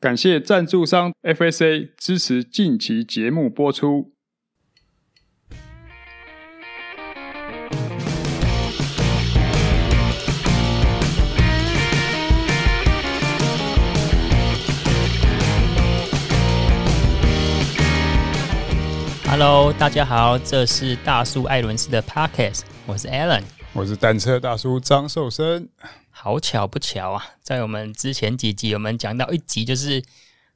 感谢赞助商 FSA 支持近期节目播出。Hello，大家好，这是大叔艾伦斯的 Podcast，我是 Alan，我是单车大叔张寿生。好巧不巧啊，在我们之前几集，我们讲到一集就是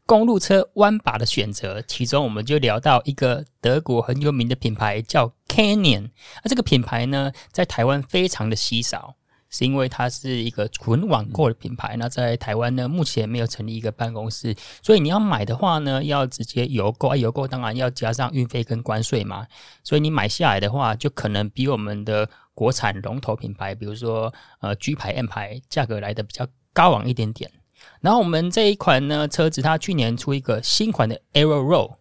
公路车弯把的选择，其中我们就聊到一个德国很有名的品牌叫 Canyon，那这个品牌呢，在台湾非常的稀少。是因为它是一个纯网购的品牌，那在台湾呢，目前没有成立一个办公室，所以你要买的话呢，要直接邮购啊，邮购当然要加上运费跟关税嘛，所以你买下来的话，就可能比我们的国产龙头品牌，比如说呃 G 牌、M 牌，价格来的比较高昂一点点。然后我们这一款呢车子，它去年出一个新款的 Aero Roll，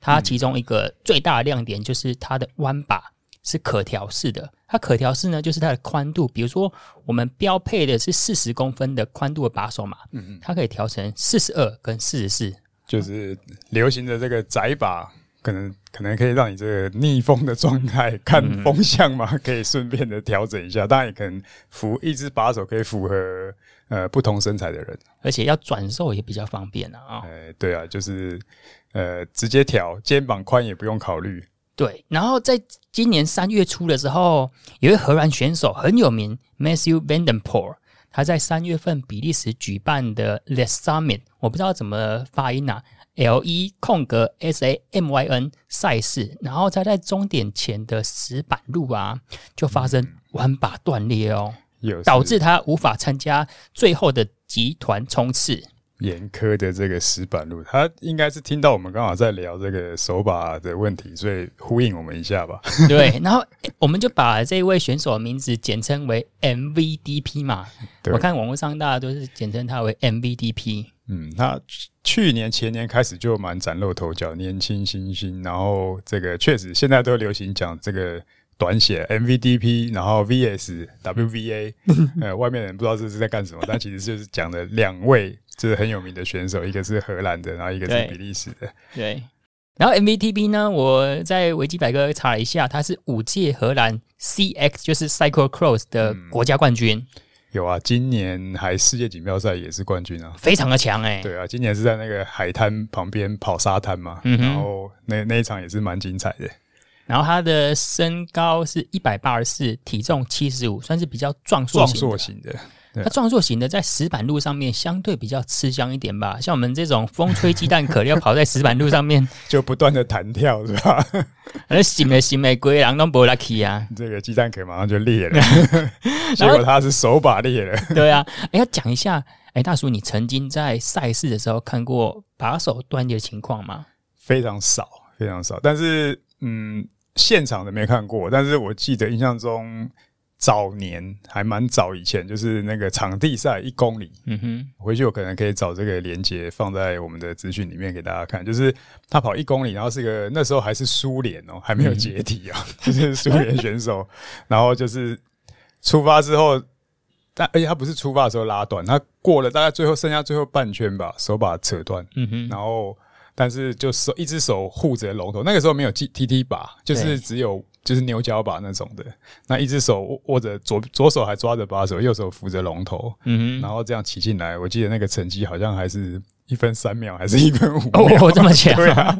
它其中一个最大的亮点就是它的弯把。是可调式的，它可调式呢，就是它的宽度。比如说，我们标配的是四十公分的宽度的把手嘛，嗯嗯，它可以调成四十二跟四十四，就是流行的这个窄把，可能可能可以让你这个逆风的状态看风向嘛，嗯、可以顺便的调整一下。当然也可能符一只把手可以符合呃不同身材的人，而且要转瘦也比较方便啊。哦、哎，对啊，就是呃直接调，肩膀宽也不用考虑。对，然后在今年三月初的时候，有一位荷兰选手很有名，Matthew Van den Poel，他在三月份比利时举办的 Les Summit，我不知道怎么发音啊，L E 空格 S A M Y N 赛事，然后他在终点前的石板路啊，就发生弯把断裂哦，导致他无法参加最后的集团冲刺。严苛的这个石板路，他应该是听到我们刚好在聊这个手把的问题，所以呼应我们一下吧。对，然后我们就把这一位选手的名字简称为 MVDP 嘛。对我看网络上大家都是简称他为 MVDP。嗯，他去年前年开始就蛮崭露头角，年轻新星。然后这个确实现在都流行讲这个短写 MVDP，然后 VS WVA。呃，外面人不知道这是在干什么，但其实就是讲的两位。就是很有名的选手，一个是荷兰的，然后一个是比利时的。对，对，然后 MVDP 呢，我在维基百科查了一下，他是五届荷兰 CX 就是 Cycle Cross 的国家冠军。嗯，有啊，今年还世界锦标赛也是冠军啊，非常的强哎。对啊，今年是在那个海滩旁边跑沙滩嘛，嗯，然后那那一场也是蛮精彩的。然后他的身高是一百八十四，体重七十五，算是比较壮硕型的。型的它壮硕型的在石板路上面相对比较吃香一点吧，像我们这种风吹鸡蛋壳要跑在石板路上面，就不断的弹跳是吧？那醒的新的龟狼都不 lucky 啊，这个鸡蛋壳马上就裂了，结果它是手把裂了。对啊，哎，要讲一下，哎，大叔，你曾经在赛事的时候看过把手断裂的情况吗？非常少，非常少，但是嗯，现场的没看过，但是我记得印象中。早年还蛮早以前，就是那个场地赛一公里，嗯哼，回去我可能可以找这个连接放在我们的资讯里面给大家看。就是他跑一公里，然后是个那时候还是苏联哦，还没有解体啊，嗯、就是苏联选手。然后就是出发之后，但而且他不是出发的时候拉断，他过了大概最后剩下最后半圈吧，手把扯断，嗯哼，然后但是就手一只手护着龙头，那个时候没有 T T T 把，就是只有。就是牛角把那种的，那一只手握着左左手还抓着把手，右手扶着龙头，嗯哼，然后这样骑进来，我记得那个成绩好像还是一分三秒，还是一分五秒，哦，这么强，对啊，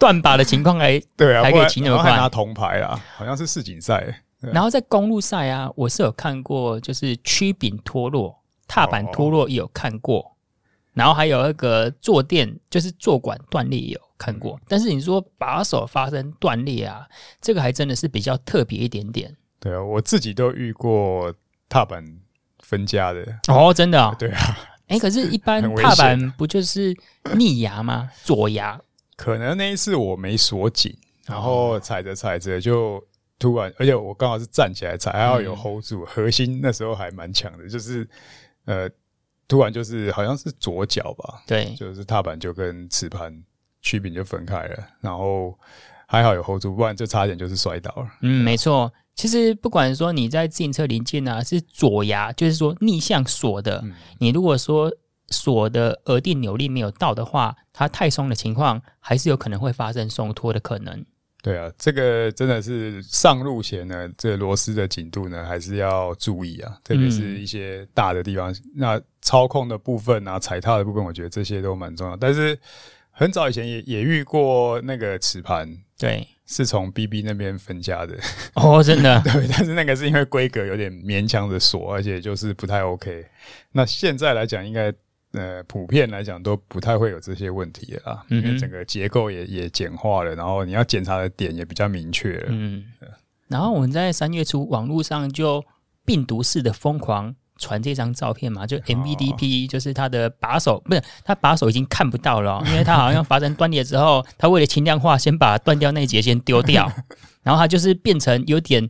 断把的情况还对啊，还可以骑那么快，拿铜牌啊，好像是世锦赛，然后在公路赛啊，我是有看过，就是曲柄脱落、踏板脱落也有看过，哦、然后还有那个坐垫，就是坐管断裂有。看过，但是你说把手发生断裂啊，这个还真的是比较特别一点点。对啊，我自己都遇过踏板分家的哦，真的、哦。对啊，哎、欸，可是，一般 踏板不就是逆牙吗？左牙？可能那一次我没锁紧，然后踩着踩着就突然，而且我刚好是站起来踩，还要有 hold 住，嗯、核心那时候还蛮强的，就是呃，突然就是好像是左脚吧，对，就是踏板就跟齿盘。曲柄就分开了，然后还好有 hold 住，不然就差点就是摔倒了。嗯，没错。其实不管说你在自行车零件啊，是左牙，就是说逆向锁的，嗯、你如果说锁的额定扭力没有到的话，它太松的情况还是有可能会发生松脱的可能。对啊，这个真的是上路前呢，这个螺丝的紧度呢还是要注意啊，特别是一些大的地方，嗯、那操控的部分啊、踩踏的部分，我觉得这些都蛮重要。但是很早以前也也遇过那个齿盘，对，是从 BB 那边分家的哦，真的，对，但是那个是因为规格有点勉强的锁，而且就是不太 OK。那现在来讲，应该。呃，普遍来讲都不太会有这些问题啊，嗯、因为整个结构也也简化了，然后你要检查的点也比较明确了。嗯，然后我们在三月初网络上就病毒式的疯狂传这张照片嘛，就 MVDP 就是它的把手，哦、不是它把手已经看不到了，哦，因为它好像发生断裂之后，它为了轻量化，先把断掉那一节先丢掉，然后它就是变成有点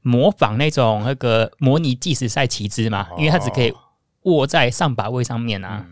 模仿那种那个模拟计时赛旗帜嘛，因为它只可以。握在上把位上面啊，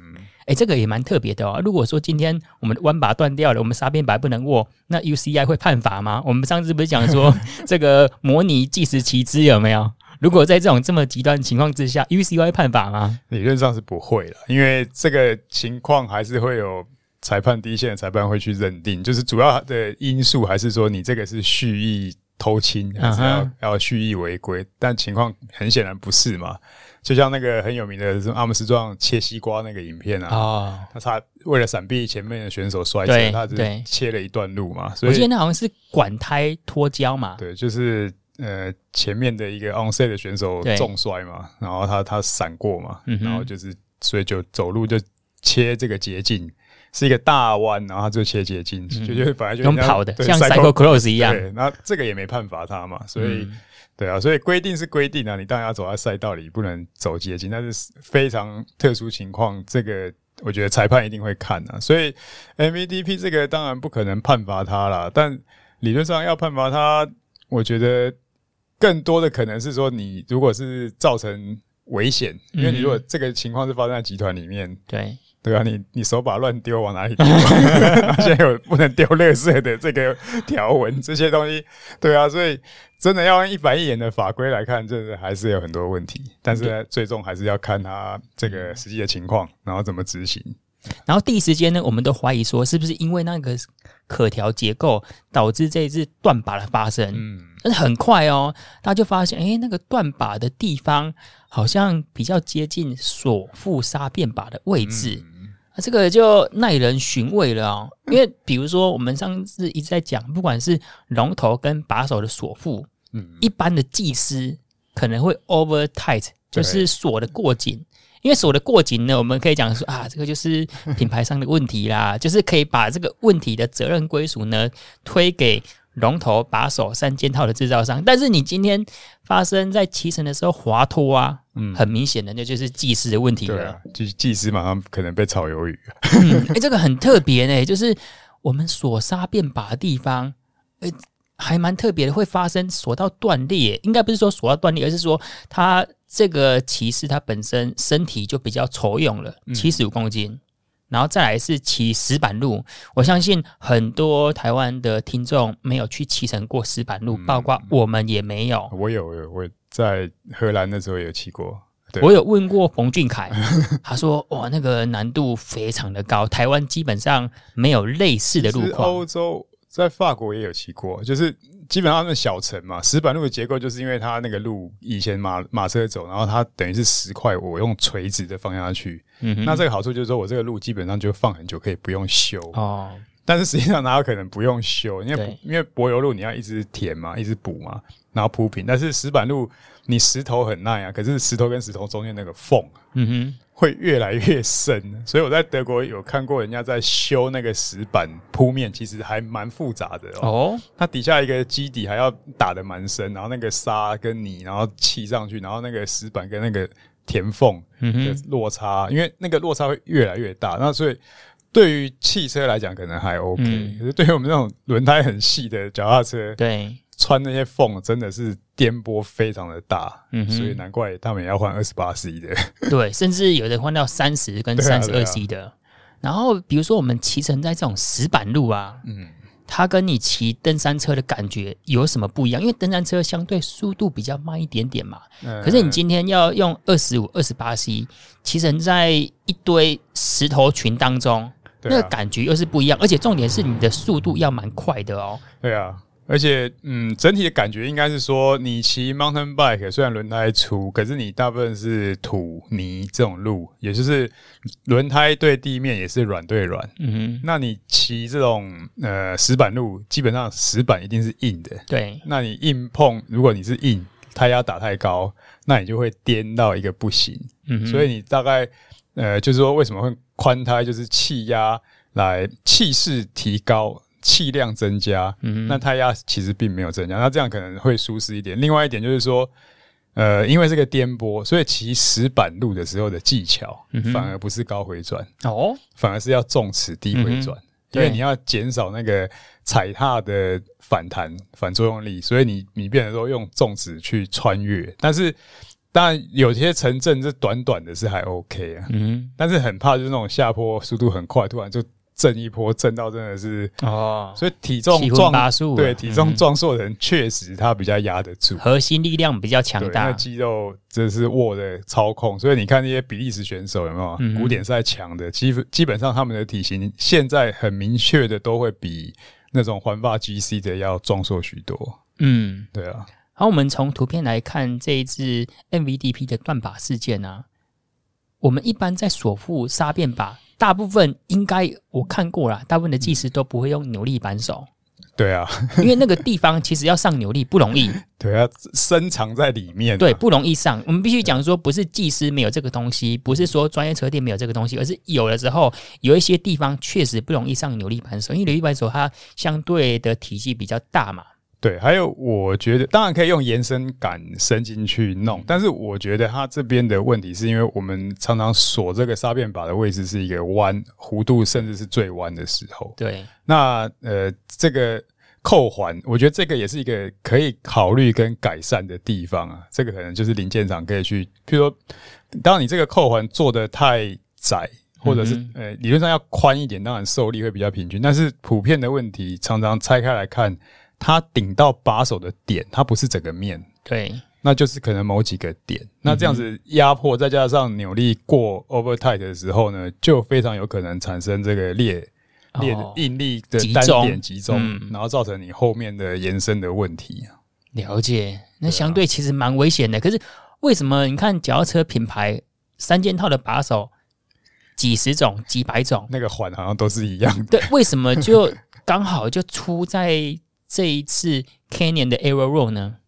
哎、这个也蛮特别的哦。如果说今天我们的弯把断掉了，我们沙边把不能握，那 UCI 会判罚吗？我们上次不是讲说 这个模拟计时骑姿有没有？如果在这种这么极端的情况之下，UCI 会判罚吗？理论上是不会了，因为这个情况还是会有裁判第一线的裁判会去认定，就是主要的因素还是说你这个是蓄意偷亲，还是要、uh huh. 要蓄意违规？但情况很显然不是嘛。就像那个很有名的阿姆斯壮切西瓜那个影片啊，哦、他差为了闪避前面的选手摔车，他只切了一段路嘛。所以我记得那好像是管胎脱胶嘛。对，就是呃前面的一个 onside 的选手重摔嘛，然后他他闪过嘛，嗯、然后就是所以就走路就切这个捷径，是一个大弯，然后他就切捷径，嗯、就就本来就用跑的，对像 cyclocross 一样。对，那这个也没判罚他嘛，所以。嗯对啊，所以规定是规定啊，你当然要走在赛道里，不能走捷径。但是非常特殊情况，这个我觉得裁判一定会看啊。所以 MVDP 这个当然不可能判罚他啦，但理论上要判罚他，我觉得更多的可能是说，你如果是造成危险，因为你如果这个情况是发生在集团里面，对。对啊，你你手把乱丢往哪里丢？现在有不能丢垃圾的这个条文，这些东西，对啊，所以真的要用一板一眼的法规来看，这还是有很多问题。但是呢，最终还是要看它这个实际的情况，然后怎么执行。然后第一时间呢，我们都怀疑说，是不是因为那个可调结构导致这一次断把的发生？嗯，但是很快哦，大家就发现，哎，那个断把的地方好像比较接近锁附煞变把的位置。嗯这个就耐人寻味了哦，因为比如说我们上次一直在讲，不管是龙头跟把手的锁腹，嗯，一般的技师可能会 over tight，就是锁的过紧。因为锁的过紧呢，我们可以讲说啊，这个就是品牌上的问题啦，就是可以把这个问题的责任归属呢推给。龙头、把手、三件套的制造商，但是你今天发生在骑乘的时候滑脱啊，嗯，很明显的那就是技师的问题了。对啊，就是技师马上可能被炒鱿鱼。嗯，哎、欸，这个很特别呢，就是我们锁刹变把的地方，哎、欸，还蛮特别的，会发生锁到断裂。应该不是说锁到断裂，而是说他这个骑士他本身身体就比较丑勇了，七十五公斤。嗯然后再来是骑石板路，我相信很多台湾的听众没有去骑乘过石板路，嗯、包括我们也没有。我有，我在荷兰的时候有骑过。我有问过冯俊凯，他说：“哇，那个难度非常的高，台湾基本上没有类似的路况。”欧洲在法国也有骑过，就是。基本上那小城嘛，石板路的结构就是因为它那个路以前马马车走，然后它等于是石块，我用垂直的放下去。嗯，那这个好处就是说我这个路基本上就放很久，可以不用修。哦，但是实际上哪有可能不用修？因为因为柏油路你要一直填嘛，一直补嘛，然后铺平。但是石板路你石头很耐啊，可是石头跟石头中间那个缝，嗯哼。会越来越深，所以我在德国有看过人家在修那个石板铺面，其实还蛮复杂的哦。哦，它底下一个基底还要打的蛮深，然后那个沙跟泥，然后砌上去，然后那个石板跟那个填缝的落差，嗯、因为那个落差会越来越大。那所以对于汽车来讲可能还 OK，、嗯、可是对于我们这种轮胎很细的脚踏车，对。穿那些缝真的是颠簸非常的大，嗯，所以难怪他们也要换二十八 C 的。对，甚至有的换到三十跟三十二 C 的。啊啊、然后比如说我们骑乘在这种石板路啊，嗯，它跟你骑登山车的感觉有什么不一样？因为登山车相对速度比较慢一点点嘛。嗯、可是你今天要用二十五、二十八 C，骑乘在一堆石头群当中，啊、那个感觉又是不一样。而且重点是你的速度要蛮快的哦。对啊。而且，嗯，整体的感觉应该是说，你骑 mountain bike 虽然轮胎粗，可是你大部分是土泥这种路，也就是轮胎对地面也是软对软。嗯哼，那你骑这种呃石板路，基本上石板一定是硬的。对，那你硬碰，如果你是硬，胎压打太高，那你就会颠到一个不行。嗯哼，所以你大概呃，就是说为什么会宽胎，就是气压来气势提高。气量增加，嗯，那胎压其实并没有增加，那这样可能会舒适一点。另外一点就是说，呃，因为这个颠簸，所以骑石板路的时候的技巧反而不是高回转哦，反而是要重齿低回转，因为你要减少那个踩踏的反弹反作用力，所以你你变得说用重齿去穿越。但是当然有些城镇是短短的是还 OK 啊，嗯，但是很怕就是那种下坡速度很快，突然就。震一波，震到真的是哦，所以体重壮对体重壮硕的人确实他比较压得住，核心力量比较强大，肌肉这是握的操控。所以你看那些比利时选手有没有、嗯、古典赛强的，基基本上他们的体型现在很明确的都会比那种环发 GC 的要壮硕许多。嗯，对啊。好，我们从图片来看这一次 MVDP 的断靶事件啊，我们一般在锁附煞变把。大部分应该我看过了，大部分的技师都不会用扭力扳手。对啊，因为那个地方其实要上扭力不容易。对啊，深藏在里面。对，不容易上。我们必须讲说，不是技师没有这个东西，不是说专业车店没有这个东西，而是有了之后，有一些地方确实不容易上扭力扳手，因为扭力扳手它相对的体积比较大嘛。对，还有我觉得当然可以用延伸杆伸进去弄，但是我觉得它这边的问题是因为我们常常锁这个沙变把的位置是一个弯弧度，甚至是最弯的时候。对，那呃这个扣环，我觉得这个也是一个可以考虑跟改善的地方啊。这个可能就是零件厂可以去，譬如说，当你这个扣环做的太窄，或者是呃理论上要宽一点，当然受力会比较平均，但是普遍的问题常常拆开来看。它顶到把手的点，它不是整个面，对，那就是可能某几个点。那这样子压迫，再加上扭力过 over tight 的时候呢，就非常有可能产生这个裂裂的应力的单点集中，然后造成你后面的延伸的问题。了解，那相对其实蛮危险的。可是为什么你看脚踏车品牌三件套的把手几十种、几百种，那个环好像都是一样的？对，为什么就刚好就出在？这一次 Canyon 的 Aero Roll 呢，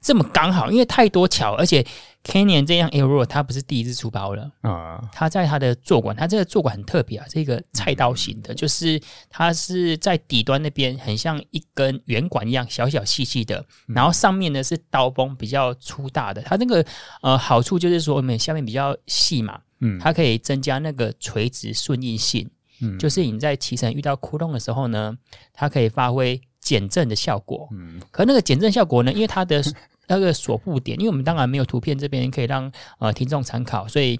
这么刚好，因为太多巧，而且 Canyon 这样 Aero Roll 它不是第一次出包了啊。它在它的坐管，它这个坐管很特别啊，这个菜刀型的，就是它是在底端那边很像一根圆管一样，小小细细的，然后上面呢是刀锋比较粗大的。它那个呃好处就是说，我们下面比较细嘛，嗯，它可以增加那个垂直顺应性，嗯，就是你在骑乘遇到窟窿的时候呢，它可以发挥。减震的效果，嗯，可那个减震效果呢？因为它的 那个锁附点，因为我们当然没有图片这边可以让呃听众参考，所以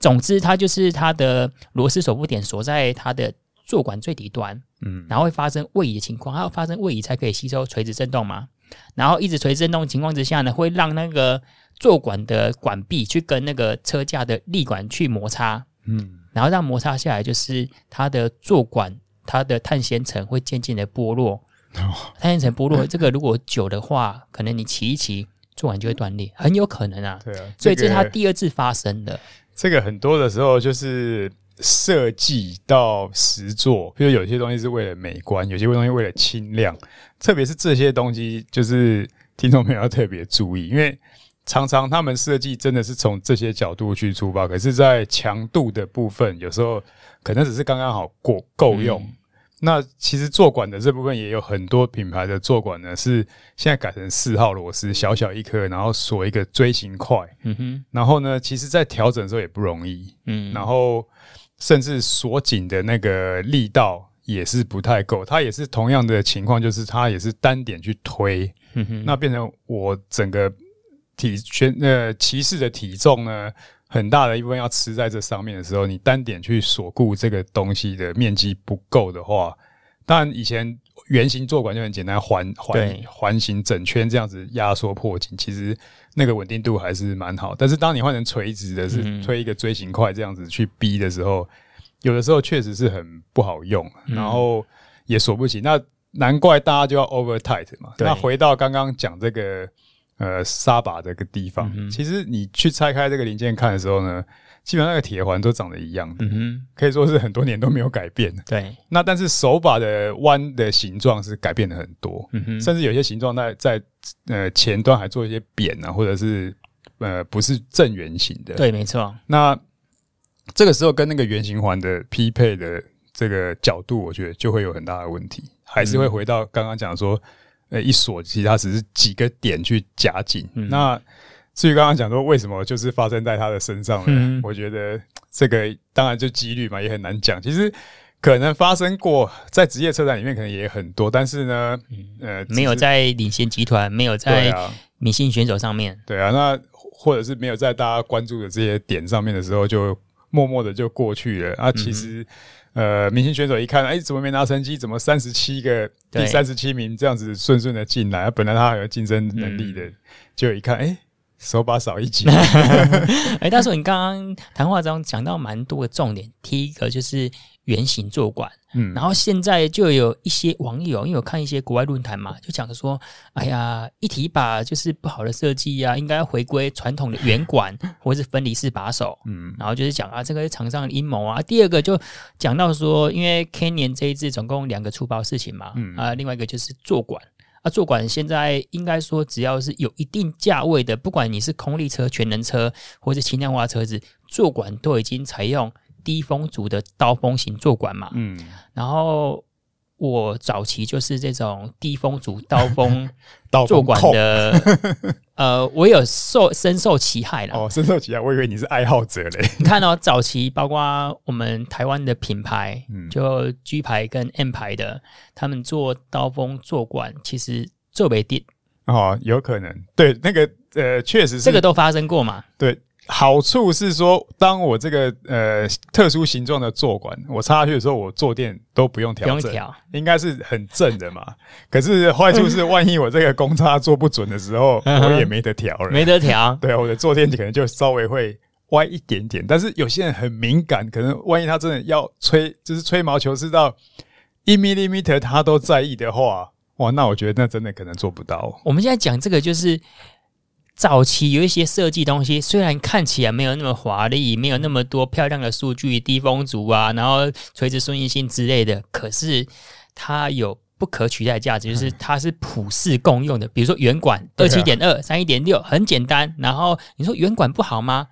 总之它就是它的螺丝锁附点锁在它的座管最底端，嗯，然后会发生位移的情况，它要发生位移才可以吸收垂直震动嘛，然后一直垂直震动情况之下呢，会让那个座管的管壁去跟那个车架的立管去摩擦，嗯，然后让摩擦下来，就是它的座管它的碳纤层会渐渐的剥落。碳纤层剥落，这个如果久的话，可能你骑一骑，做完就会断裂，很有可能啊。对啊，所以这是它第二次发生的。这个很多的时候就是设计到实做，比如有些东西是为了美观，有些东西为了轻量，特别是这些东西，就是听众朋友要特别注意，因为常常他们设计真的是从这些角度去出发，可是，在强度的部分，有时候可能只是刚刚好过够用。嗯那其实坐管的这部分也有很多品牌的坐管呢，是现在改成四号螺丝，小小一颗，然后锁一个锥形块。嗯哼。然后呢，其实在调整的时候也不容易。嗯。然后甚至锁紧的那个力道也是不太够。它也是同样的情况，就是它也是单点去推。嗯哼。那变成我整个体全呃骑士的体重呢，很大的一部分要吃在这上面的时候，你单点去锁固这个东西的面积不够的话，当然以前圆形坐管就很简单，环环环形整圈这样子压缩破紧，其实那个稳定度还是蛮好。但是当你换成垂直的，是推一个锥形块这样子去逼的时候，有的时候确实是很不好用，然后也锁不起。那难怪大家就要 over tight 嘛。那回到刚刚讲这个呃刹把这个地方，其实你去拆开这个零件看的时候呢。基本上那个铁环都长得一样，嗯哼，可以说是很多年都没有改变。对，那但是手把的弯的形状是改变了很多，嗯哼，甚至有些形状在在呃前端还做一些扁啊，或者是呃不是正圆形的。对，没错。那这个时候跟那个圆形环的匹配的这个角度，我觉得就会有很大的问题，还是会回到刚刚讲说，呃，一锁其实它只是几个点去夹紧，嗯、那。至于刚刚讲说为什么就是发生在他的身上呢？嗯、我觉得这个当然就几率嘛，也很难讲。其实可能发生过在职业车展里面，可能也很多，但是呢，呃，没有在领先集团，没有在明星选手上面。对啊，那或者是没有在大家关注的这些点上面的时候，就默默的就过去了。啊，其实、嗯、呃，明星选手一看，哎，怎么没拿成绩？怎么三十七个第三十七名这样子顺顺的进来？啊，本来他还有竞争能力的，就、嗯、一看，哎。手把少一级。哎，大叔，你刚刚谈话中讲到蛮多的重点。第一个就是圆形坐管，嗯，然后现在就有一些网友，因为我看一些国外论坛嘛，就讲说，哎呀，一体把就是不好的设计呀，应该要回归传统的圆管或是分离式把手，嗯，然后就是讲啊，这个是厂商的阴谋啊。第二个就讲到说，因为 Canyon 这一支总共两个出包事情嘛，嗯啊，另外一个就是坐管。啊，坐管现在应该说，只要是有一定价位的，不管你是空力车、全能车，或是轻量化车子，坐管都已经采用低风阻的刀锋型坐管嘛。嗯，然后我早期就是这种低风阻刀锋 做管的。呃，我有受深受其害了。哦，深受其害，我以为你是爱好者嘞。你看到、哦、早期，包括我们台湾的品牌，嗯，就 G 牌跟 M 牌的，他们做刀锋做管，其实做没定。哦，有可能，对，那个呃，确实是这个都发生过嘛。对。好处是说，当我这个呃特殊形状的坐管我插下去的时候，我坐垫都不用调整，不用调，应该是很正的嘛。可是坏处是，万一我这个公差做不准的时候，我也没得调了，没得调。对啊，我的坐垫可能就稍微会歪一点点。但是有些人很敏感，可能万一他真的要吹，就是吹毛求疵到一 millimeter 他都在意的话，哇，那我觉得那真的可能做不到。我们现在讲这个就是。早期有一些设计东西，虽然看起来没有那么华丽，没有那么多漂亮的数据、低风阻啊，然后垂直顺应性之类的，可是它有不可取代价值，就是它是普世共用的。比如说圆管二七点二、三一点六，很简单。然后你说圆管不好吗？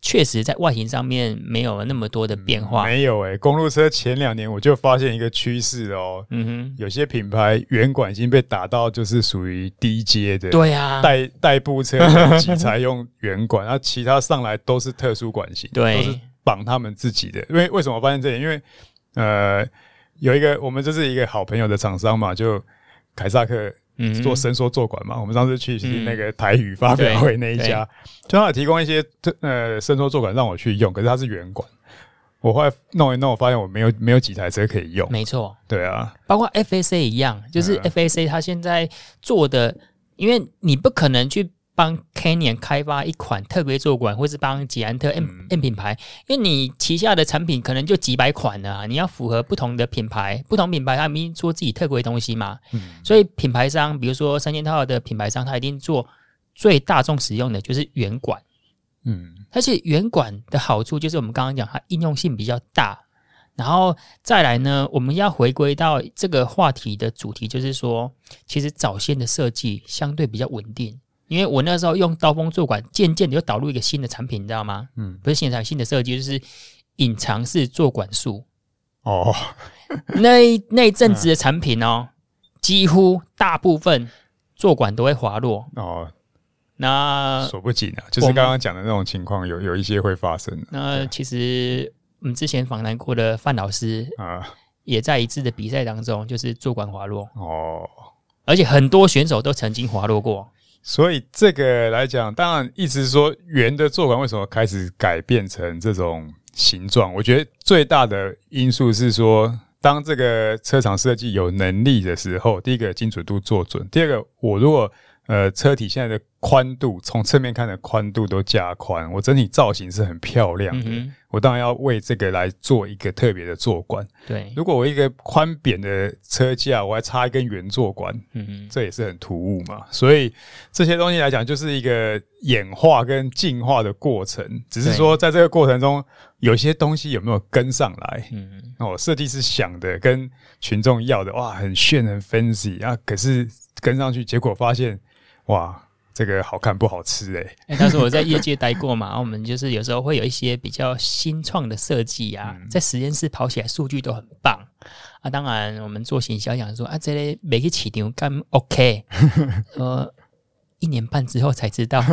确实，在外形上面没有那么多的变化。没有诶、欸，公路车前两年我就发现一个趋势哦。嗯哼，有些品牌圆管已经被打到就是属于低阶的。对啊，代代步车几才用圆管，然 后其他上来都是特殊管型，对，都是绑他们自己的。因为为什么我发现这里？因为呃，有一个我们就是一个好朋友的厂商嘛，就凯萨克。嗯，做伸缩坐管嘛，我们上次去是那个台语发表会那一家，就他有提供一些呃伸缩坐管让我去用，可是它是圆管，我后来弄一弄，我发现我没有没有几台车可以用。没错，对啊，包括 FAC 一样，就是 FAC 它现在做的，因为你不可能去。帮 Canyon 开发一款特别坐管，或是帮捷安特 M、嗯、M 品牌，因为你旗下的产品可能就几百款啊，你要符合不同的品牌，不同品牌他们一定做自己特别东西嘛。嗯，所以品牌商，比如说三件套的品牌商，他一定做最大众使用的就是圆管。嗯，而且圆管的好处就是我们刚刚讲，它应用性比较大。然后再来呢，我们要回归到这个话题的主题，就是说，其实早先的设计相对比较稳定。因为我那时候用刀锋做管，渐渐的又导入一个新的产品，你知道吗？嗯，不是现在新的设计，就是隐藏式做管术。哦，那 那一阵子的产品哦，几乎大部分做管都会滑落。哦，那说不紧啊，就是刚刚讲的那种情况，有有一些会发生。那其实我们之前访谈过的范老师啊，也在一次的比赛当中，就是做管滑落。哦，而且很多选手都曾经滑落过。所以这个来讲，当然一直说，圆的坐管为什么开始改变成这种形状？我觉得最大的因素是说，当这个车厂设计有能力的时候，第一个精准度做准，第二个我如果呃车体现在的宽度从侧面看的宽度都加宽，我整体造型是很漂亮的。嗯我当然要为这个来做一个特别的座管。对，如果我一个宽扁的车架，我还插一根圆座管，嗯嗯，这也是很突兀嘛。所以这些东西来讲，就是一个演化跟进化的过程。只是说，在这个过程中，有些东西有没有跟上来？嗯哼，哦，设计师想的跟群众要的，哇，很炫很 fancy 啊，可是跟上去，结果发现，哇。这个好看不好吃哎、欸！但是我在业界待过嘛，我们就是有时候会有一些比较新创的设计啊，嗯、在实验室跑起来数据都很棒啊。当然，我们做行销想说啊，这类每个起点干 OK，呃，一年半之后才知道。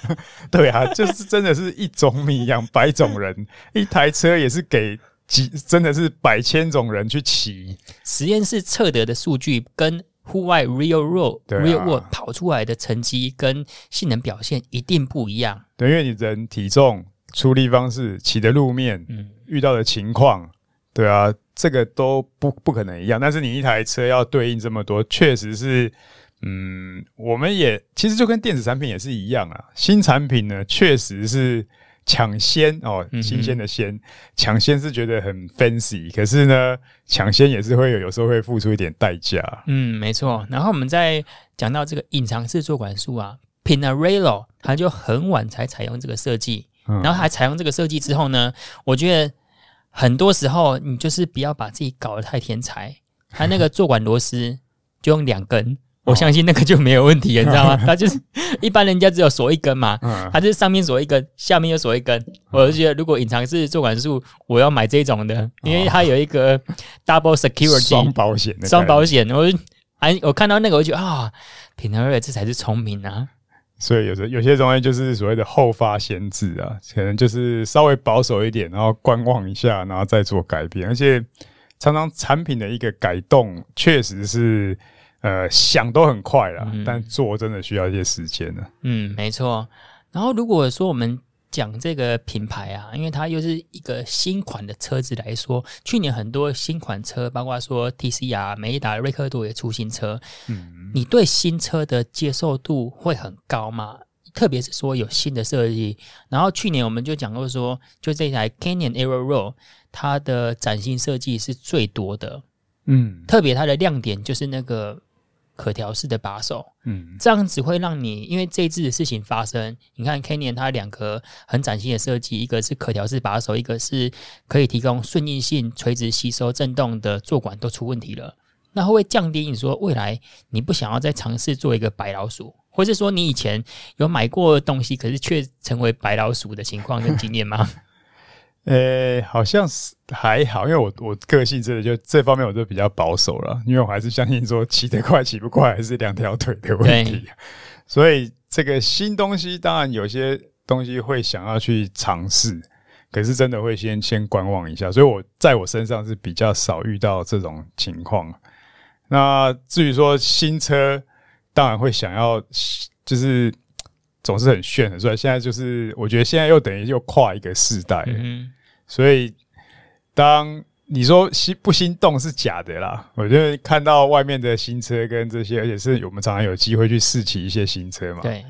对啊，就是真的是一种米养百种人，一台车也是给几，真的是百千种人去骑。实验室测得的数据跟。户外 real road、啊、real world 跑出来的成绩跟性能表现一定不一样。对，因为你人体重、出力方式、骑的路面、嗯、遇到的情况，对啊，这个都不不可能一样。但是你一台车要对应这么多，确实是，嗯，我们也其实就跟电子产品也是一样啊。新产品呢，确实是。抢先哦，新鲜的鲜，抢先、是觉得很 fancy，可是呢，抢先也是会有，有时候会付出一点代价。嗯，没错。然后我们在讲到这个隐藏式坐管束啊，Pinarello 它就很晚才采用这个设计，嗯、然后还采用这个设计之后呢，我觉得很多时候你就是不要把自己搞得太天才，它那个坐管螺丝就用两根。我相信那个就没有问题，你知道吗？它就是一般人家只有锁一根嘛，它就是上面锁一根，下面又锁一根。我就觉得，如果隐藏式做管束，我要买这种的，因为它有一个 double security 双保险，双保险。我哎，我看到那个，我就觉得啊，Pinarello 这才是聪明啊。所以有时有些东西就是所谓的后发先至啊，可能就是稍微保守一点，然后观望一下，然后再做改变。而且常常产品的一个改动，确实是。呃，想都很快了，嗯、但做真的需要一些时间呢。嗯，没错。然后如果说我们讲这个品牌啊，因为它又是一个新款的车子来说，去年很多新款车，包括说 TCR、美利达、瑞克多也出新车。嗯，你对新车的接受度会很高吗？特别是说有新的设计。然后去年我们就讲过说，就这台 Canyon Aero 它的崭新设计是最多的。嗯，特别它的亮点就是那个。可调式的把手，嗯，这样子会让你，因为这一次的事情发生，你看 Canyon 它两个很崭新的设计，一个是可调式把手，一个是可以提供顺应性、垂直吸收震动的坐管都出问题了，那会不会降低你说未来你不想要再尝试做一个白老鼠，或是说你以前有买过东西，可是却成为白老鼠的情况跟经验吗？呃、欸，好像是还好，因为我我个性真的就这方面我就比较保守了，因为我还是相信说骑得快骑不快还是两条腿的问题，所以这个新东西当然有些东西会想要去尝试，可是真的会先先观望一下，所以我在我身上是比较少遇到这种情况。那至于说新车，当然会想要就是。总是很炫很帅，现在就是我觉得现在又等于又跨一个世代，嗯、所以当你说心不心动是假的啦。我觉得看到外面的新车跟这些，而且是我们常常有机会去试骑一些新车嘛，对。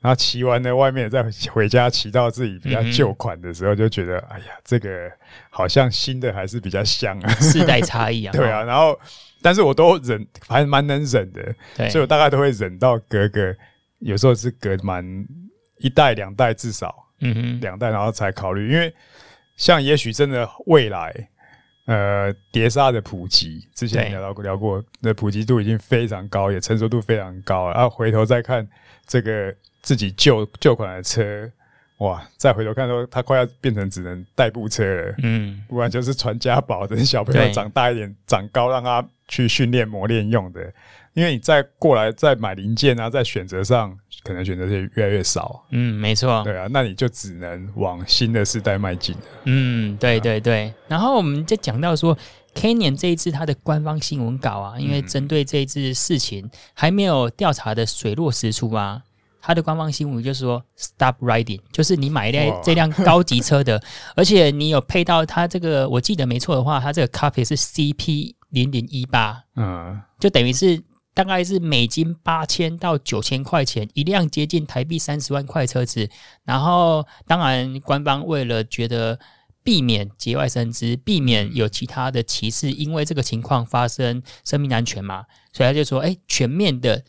然后骑完了外面再回家骑到自己比较旧款的时候，就觉得、嗯、哎呀，这个好像新的还是比较香啊，世代差异啊，对啊。然后但是我都忍，还蛮能忍的，对所以我大概都会忍到隔个。有时候是隔蛮一代两代至少，嗯哼，两代然后才考虑，因为像也许真的未来，呃，碟刹的普及，之前聊到过聊过，那普及度已经非常高，也成熟度非常高了，然后回头再看这个自己旧旧款的车，哇，再回头看说它快要变成只能代步车了，嗯，不然就是传家宝，等小朋友长大一点对长高，让他去训练磨练用的。因为你再过来再买零件啊，在选择上可能选择是越来越少。嗯，没错。对啊，那你就只能往新的世代迈进。嗯，对对对。然后我们就讲到说，Canyon 这一次它的官方新闻稿啊，因为针对这一次事情还没有调查的水落石出啊，它的官方新闻就是说 “Stop riding”，就是你买一辆这辆高级车的，而且你有配到它这个，我记得没错的话，它这个 Cockpit 是 CP 零零一八，嗯，就等于是大概是美金八千到九千块钱一辆接近台币三十万块车子，然后当然官方为了觉得避免节外生枝，避免有其他的歧视，因为这个情况发生生命安全嘛，所以他就说，哎，全面的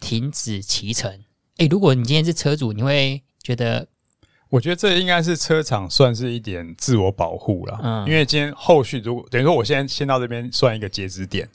停止骑乘。哎，如果你今天是车主，你会觉得？我觉得这应该是车厂算是一点自我保护了，嗯，因为今天后续如果等于说我现在先到这边算一个截止点，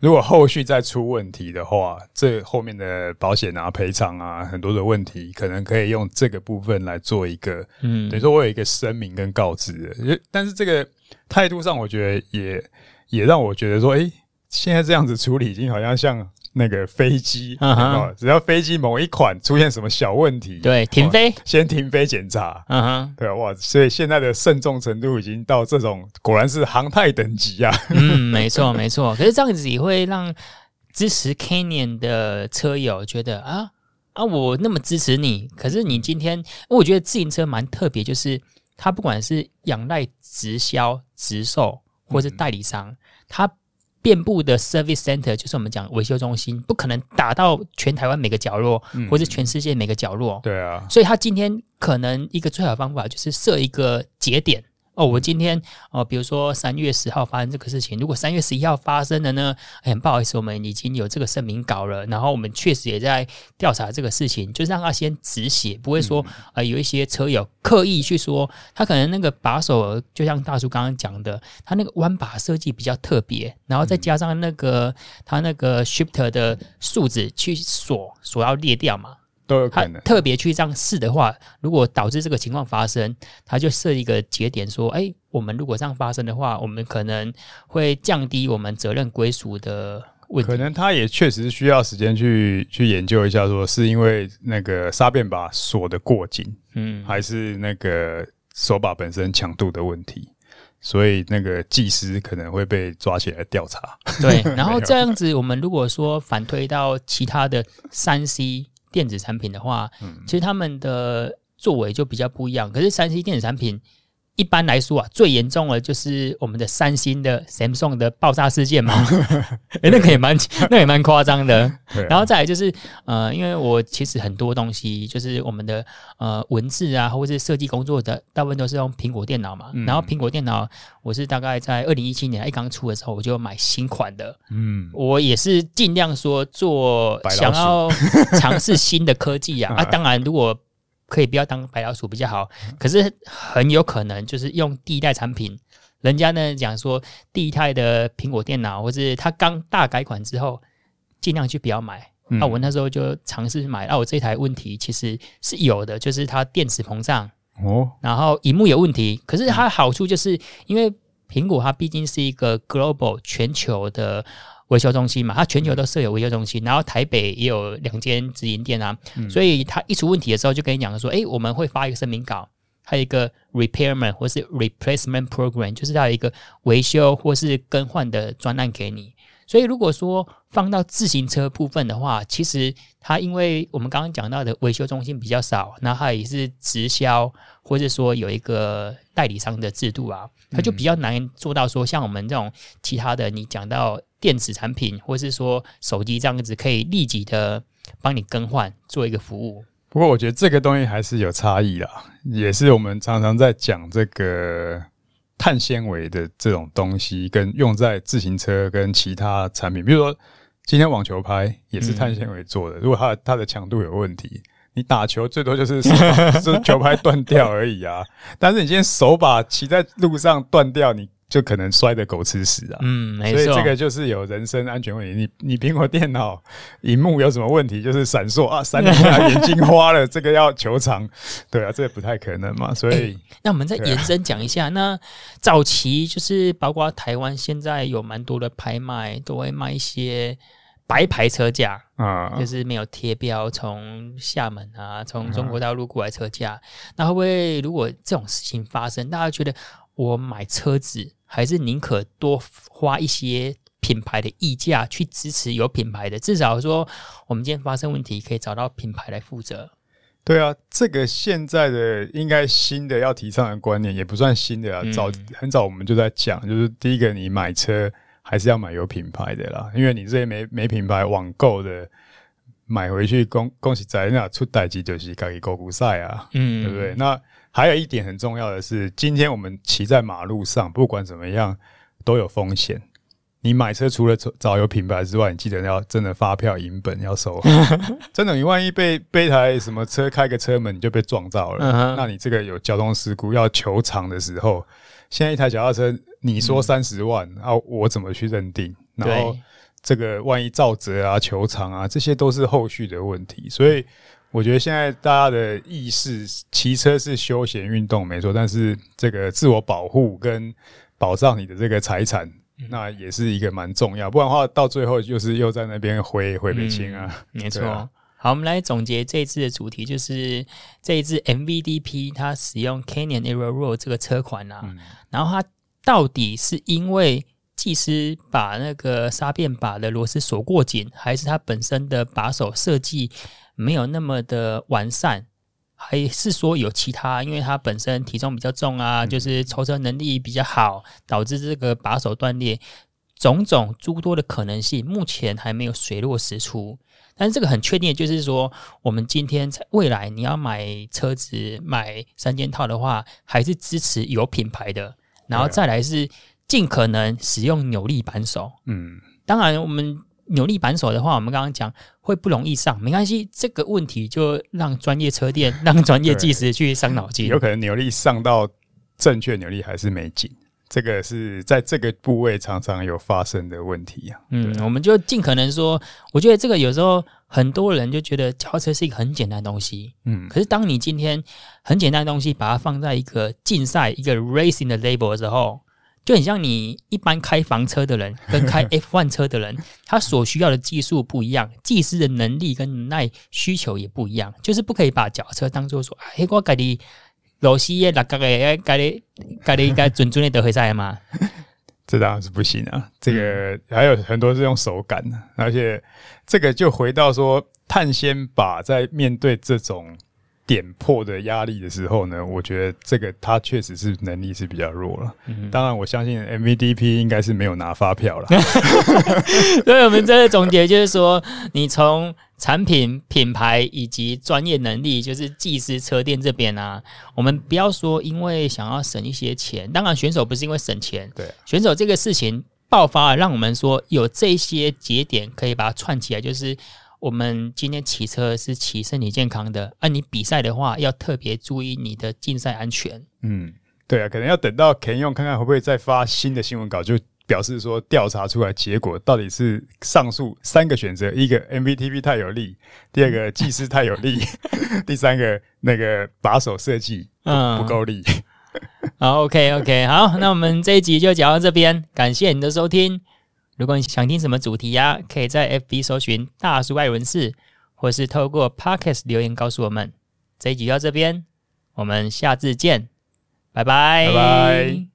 如果后续再出问题的话，这后面的保险啊、赔偿啊，很多的问题，可能可以用这个部分来做一个，嗯，等于说我有一个声明跟告知，但是这个态度上，我觉得也也让我觉得说，哎，现在这样子处理，已经好像像。那个飞机，uh. 只要飞机某一款出现什么小问题，对，停飞，先停飞检查，嗯哼、uh，huh. 对哇，所以现在的慎重程度已经到这种，果然是航太等级啊。嗯，没错，没错。可是这样子也会让支持 Canyon 的车友觉得啊啊，我那么支持你，可是你今天，我觉得自行车蛮特别，就是它不管是仰赖直销、直售，或是代理商，它、嗯。遍布的 service center 就是我们讲维修中心，不可能打到全台湾每个角落，嗯、或者全世界每个角落。对啊，所以他今天可能一个最好的方法就是设一个节点。哦，我今天哦，比如说三月十号发生这个事情，如果三月十一号发生的呢，很不好意思，我们已经有这个声明稿了，然后我们确实也在调查这个事情，就是让他先止血，不会说啊、呃，有一些车友刻意去说他可能那个把手，就像大叔刚刚讲的，他那个弯把设计比较特别，然后再加上那个他那个 shifter 的数字去锁锁要裂掉嘛。都有可能特别去这样试的话，如果导致这个情况发生，他就设一个节点，说：“哎，我们如果这样发生的话，我们可能会降低我们责任归属的问题。”可能他也确实需要时间去去研究一下，说是因为那个沙变把锁的过紧，嗯，还是那个手把本身强度的问题，所以那个技师可能会被抓起来调查。对，然后这样子，我们如果说反推到其他的三 C。电子产品的话，其实他们的作为就比较不一样。可是三 C 电子产品一般来说啊，最严重的就是我们的三星的 Samsung 的爆炸事件嘛。哎，那个也蛮，那也蛮夸张的。然后再来就是呃，因为我其实很多东西就是我们的呃文字啊，或者是设计工作的，大部分都是用苹果电脑嘛。然后苹果电脑，我是大概在二零一七年一刚出的时候，我就买新款的。嗯，我也是尽量说做想要尝试新的科技啊。啊，当然如果可以不要当白老鼠比较好，可是很有可能就是用第一代产品，人家呢讲说第一代的苹果电脑，或是它刚大改款之后，尽量去不要买。那、嗯啊、我那时候就尝试买，那、啊、我这台问题其实是有的，就是它电池膨胀哦，然后荧幕有问题。可是它好处就是因为苹果它毕竟是一个 global 全球的。维修中心嘛，它全球都设有维修中心，然后台北也有两间直营店啊，嗯、所以它一出问题的时候就跟你讲说，诶，我们会发一个声明稿，还有一个 repairman 或是 replacement program，就是它有一个维修或是更换的专案给你。所以如果说放到自行车部分的话，其实它因为我们刚刚讲到的维修中心比较少，那它也是直销，或者说有一个代理商的制度啊，它就比较难做到说像我们这种其他的，你讲到电子产品或是说手机这样子，可以立即的帮你更换做一个服务。不过我觉得这个东西还是有差异啦，也是我们常常在讲这个。碳纤维的这种东西，跟用在自行车跟其他产品，比如说今天网球拍也是碳纤维做的。如果它它的强度有问题，你打球最多就是 是球拍断掉而已啊。但是你今天手把骑在路上断掉，你。就可能摔得狗吃屎啊！嗯，没错，所以这个就是有人身安全问题。你你苹果电脑荧幕有什么问题？就是闪烁啊，闪一下眼睛花了，这个要求偿，对啊，这个不太可能嘛。所以，欸、那我们再延伸讲一下，啊、那早期就是包括台湾现在有蛮多的拍卖都会卖一些白牌车架啊，就是没有贴标，从厦门啊，从中国大陆过来车架。啊、那会不会如果这种事情发生，大家觉得我买车子？还是宁可多花一些品牌的溢价去支持有品牌的，至少说我们今天发生问题可以找到品牌来负责。对啊，这个现在的应该新的要提倡的观念也不算新的啊，嗯、早很早我们就在讲，就是第一个你买车还是要买有品牌的啦，因为你这些没没品牌网购的买回去，恭恭喜仔那出代机就是可以购股赛啊，嗯，对不对？那还有一点很重要的是，今天我们骑在马路上，不管怎么样都有风险。你买车除了找有品牌之外，你记得要真的发票、银本要收好。真的，你万一被被台什么车开个车门你就被撞到了，uh. 那你这个有交通事故要求偿的时候，现在一台脚踏车你说三十万，嗯，啊，我怎么去认定？然后这个万一造责啊、求偿啊，这些都是后续的问题。所以我觉得现在大家的意识，骑车是休闲运动没错，但是这个自我保护跟保障你的这个财产。那也是一个蛮重要，不然的话，到最后就是又在那边回回不清啊。嗯、没错、啊。好，我们来总结这一次的主题，就是这一次 MVDP 它使用 Canyon Aerial 这个车款啊、嗯，然后它到底是因为技师把那个煞变把的螺丝锁过紧，还是它本身的把手设计没有那么的完善？还是说有其他，因为它本身体重比较重啊，就是抽车能力比较好，导致这个把手断裂，种种诸多的可能性，目前还没有水落石出。但是这个很确定，就是说，我们今天在未来你要买车子买三件套的话，还是支持有品牌的，然后再来是尽可能使用扭力扳手。嗯，当然我们。扭力扳手的话，我们刚刚讲会不容易上，没关系，这个问题就让专业车店、让专业技师去伤脑筋。有可能扭力上到正确扭力还是没紧，这个是在这个部位常常有发生的问题啊。嗯，我们就尽可能说，我觉得这个有时候很多人就觉得轿车是一个很简单的东西，嗯，可是当你今天很简单的东西把它放在一个竞赛、一个 racing 的 label 的时候。就很像你一般开房车的人跟开 F1 车的人，他所需要的技术不一样，技师的能力跟能耐需求也不一样，就是不可以把脚车当做说，哎，我家里螺丝也哪个个，家里家里该准准的得回赛吗？这当然是不行啊！这个还有很多是用手感的，而且这个就回到说，碳纤把在面对这种。点破的压力的时候呢，我觉得这个他确实是能力是比较弱了。嗯，当然，我相信 MVDP 应该是没有拿发票了。所以，我们这个总结就是说，你从产品品牌以及专业能力，就是技师车店这边啊，我们不要说因为想要省一些钱。当然，选手不是因为省钱，对选手这个事情爆发了，让我们说有这些节点可以把它串起来，就是。我们今天骑车是骑身体健康的，而、啊、你比赛的话要特别注意你的竞赛安全。嗯，对啊，可能要等到 Canyon 看看会不会再发新的新闻稿，就表示说调查出来结果到底是上述三个选择：一个 MVTP 太有力，第二个技师太有力，第三个那个把手设计不够力。好，OK OK，好，那我们这一集就讲到这边，感谢你的收听。如果你想听什么主题呀、可以在 FB 搜寻大叔外文室，或是透过 Podcast 留言告诉我们。这一集到这边，我们下次见，拜拜。拜拜。